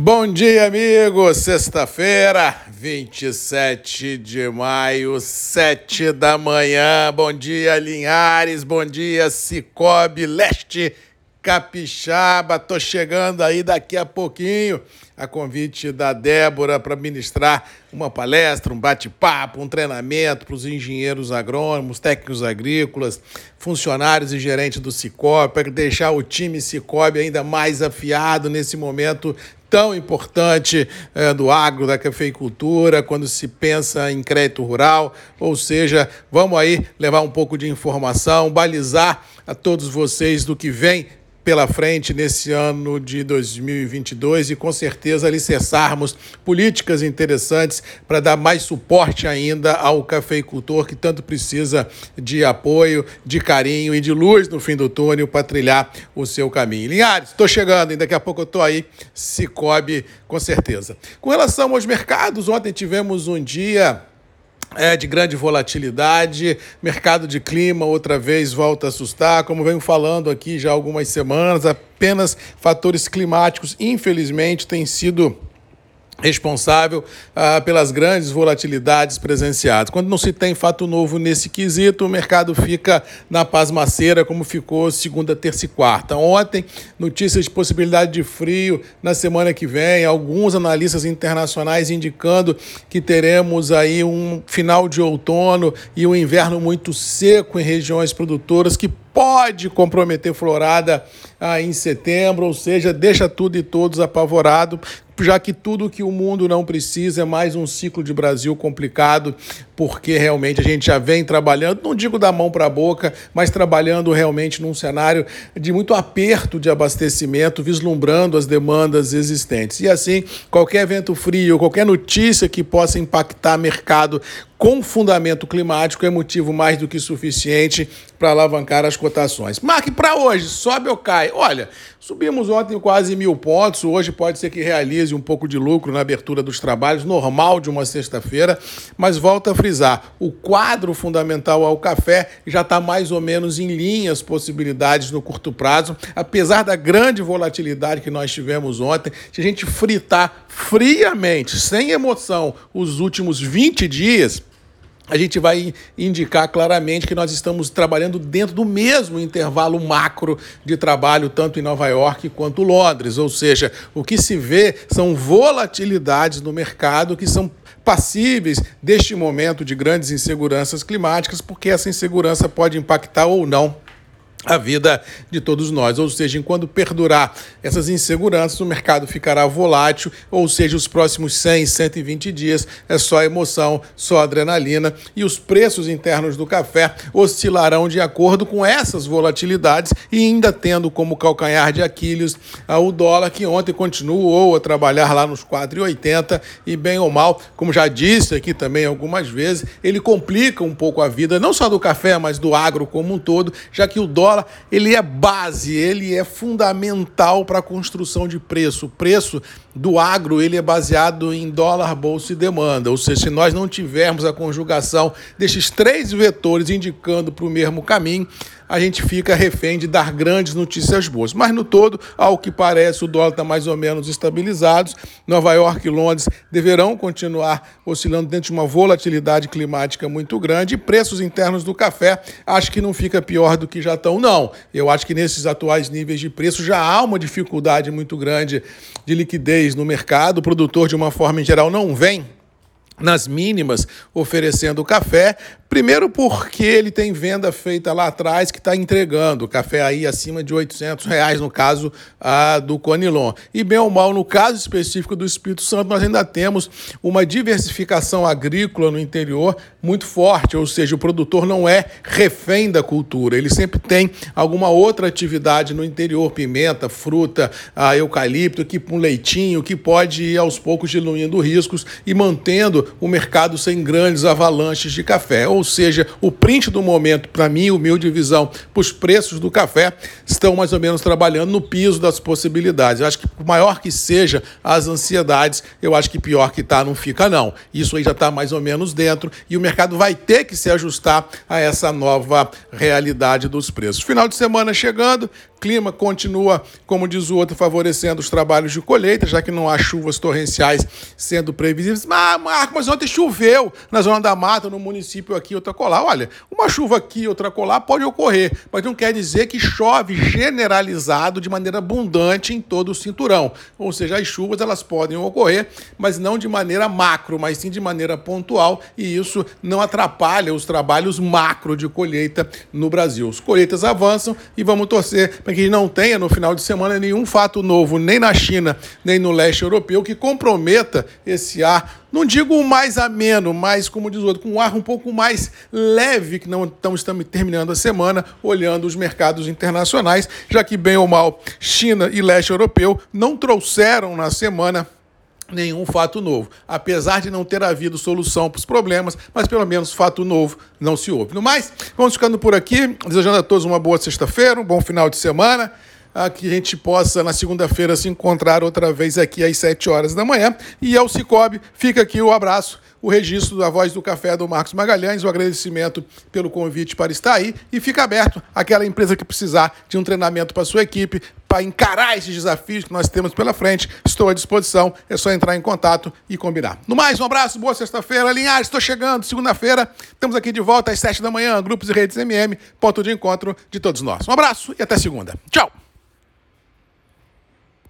Bom dia, amigo. Sexta-feira, 27 de maio, 7 da manhã. Bom dia, Linhares. Bom dia, Cicobi Leste Capixaba. Tô chegando aí daqui a pouquinho a convite da Débora para ministrar uma palestra, um bate-papo, um treinamento para os engenheiros agrônomos, técnicos agrícolas, funcionários e gerentes do Cicobi, para deixar o time Cicobi ainda mais afiado nesse momento tão importante é, do agro, da cafeicultura, quando se pensa em crédito rural. Ou seja, vamos aí levar um pouco de informação, balizar a todos vocês do que vem pela frente nesse ano de 2022 e com certeza alicerçarmos políticas interessantes para dar mais suporte ainda ao cafeicultor que tanto precisa de apoio, de carinho e de luz no fim do túnel para trilhar o seu caminho. Linhares, estou chegando daqui a pouco eu estou aí, Cicobi, com certeza. Com relação aos mercados, ontem tivemos um dia é, de grande volatilidade, mercado de clima outra vez volta a assustar, como venho falando aqui já há algumas semanas, apenas fatores climáticos, infelizmente, têm sido responsável ah, pelas grandes volatilidades presenciadas. Quando não se tem fato novo nesse quesito, o mercado fica na pasmaceira, como ficou segunda, terça e quarta. Ontem, notícias de possibilidade de frio na semana que vem, alguns analistas internacionais indicando que teremos aí um final de outono e um inverno muito seco em regiões produtoras que pode comprometer florada ah, em setembro, ou seja, deixa tudo e todos apavorado, já que tudo que o mundo não precisa é mais um ciclo de Brasil complicado, porque realmente a gente já vem trabalhando, não digo da mão para a boca, mas trabalhando realmente num cenário de muito aperto de abastecimento, vislumbrando as demandas existentes. E assim, qualquer evento frio, qualquer notícia que possa impactar mercado com fundamento climático é motivo mais do que suficiente para alavancar as cotações. Marque para hoje, sobe ou cai? Olha, subimos ontem quase mil pontos, hoje pode ser que realize um pouco de lucro na abertura dos trabalhos, normal de uma sexta-feira, mas volta a frisar, o quadro fundamental ao café já está mais ou menos em linha as possibilidades no curto prazo, apesar da grande volatilidade que nós tivemos ontem, se a gente fritar friamente, sem emoção, os últimos 20 dias, a gente vai indicar claramente que nós estamos trabalhando dentro do mesmo intervalo macro de trabalho, tanto em Nova York quanto Londres. Ou seja, o que se vê são volatilidades no mercado que são passíveis deste momento de grandes inseguranças climáticas, porque essa insegurança pode impactar ou não a vida de todos nós. Ou seja, enquanto perdurar essas inseguranças, o mercado ficará volátil, ou seja, os próximos 100, 120 dias é só emoção, só adrenalina, e os preços internos do café oscilarão de acordo com essas volatilidades e ainda tendo como calcanhar de Aquiles o dólar, que ontem continuou a trabalhar lá nos 4,80 e bem ou mal, como já disse aqui também algumas vezes, ele complica um pouco a vida, não só do café, mas do agro como um todo, já que o dólar dólar, ele é base, ele é fundamental para a construção de preço. O preço do agro, ele é baseado em dólar, bolsa e demanda. Ou seja, se nós não tivermos a conjugação destes três vetores indicando para o mesmo caminho, a gente fica refém de dar grandes notícias boas. Mas no todo, ao que parece, o dólar está mais ou menos estabilizado. Nova York e Londres deverão continuar oscilando dentro de uma volatilidade climática muito grande. E preços internos do café, acho que não fica pior do que já estão, não. Eu acho que nesses atuais níveis de preço já há uma dificuldade muito grande de liquidez no mercado. O produtor, de uma forma em geral, não vem nas mínimas oferecendo café, Primeiro porque ele tem venda feita lá atrás que está entregando. Café aí acima de 800 reais, no caso a do Conilon. E bem ou mal, no caso específico do Espírito Santo, nós ainda temos uma diversificação agrícola no interior muito forte, ou seja, o produtor não é refém da cultura, ele sempre tem alguma outra atividade no interior, pimenta, fruta, a eucalipto, que um leitinho, que pode ir aos poucos diluindo riscos e mantendo o mercado sem grandes avalanches de café ou seja, o print do momento, para mim, humilde visão, para os preços do café, estão mais ou menos trabalhando no piso das possibilidades. Eu acho que, por maior que seja as ansiedades, eu acho que pior que está não fica, não. Isso aí já está mais ou menos dentro e o mercado vai ter que se ajustar a essa nova realidade dos preços. Final de semana chegando, clima continua, como diz o outro, favorecendo os trabalhos de colheita, já que não há chuvas torrenciais sendo previsíveis. Mas, Marco, mas ontem choveu na zona da mata, no município aqui, outra colar. Olha, uma chuva aqui, outra colar pode ocorrer, mas não quer dizer que chove generalizado de maneira abundante em todo o cinturão. Ou seja, as chuvas elas podem ocorrer, mas não de maneira macro, mas sim de maneira pontual, e isso não atrapalha os trabalhos macro de colheita no Brasil. As colheitas avançam e vamos torcer para que não tenha no final de semana nenhum fato novo, nem na China, nem no leste europeu, que comprometa esse ar, não digo mais ameno, mas, como diz o outro, com um ar um pouco mais leve, que não estamos terminando a semana, olhando os mercados internacionais, já que, bem ou mal, China e leste europeu não trouxeram na semana nenhum fato novo. Apesar de não ter havido solução para os problemas, mas pelo menos fato novo não se houve. No mais, vamos ficando por aqui, desejando a todos uma boa sexta-feira, um bom final de semana. Que a gente possa, na segunda-feira, se encontrar outra vez aqui às 7 horas da manhã. E ao Cicobi, fica aqui o abraço o registro da voz do café do Marcos Magalhães, o agradecimento pelo convite para estar aí e fica aberto aquela empresa que precisar de um treinamento para sua equipe, para encarar esses desafios que nós temos pela frente. Estou à disposição, é só entrar em contato e combinar. No mais, um abraço, boa sexta-feira. Linhares, estou chegando, segunda-feira, estamos aqui de volta às 7 da manhã, Grupos e Redes MM, ponto de encontro de todos nós. Um abraço e até segunda. Tchau!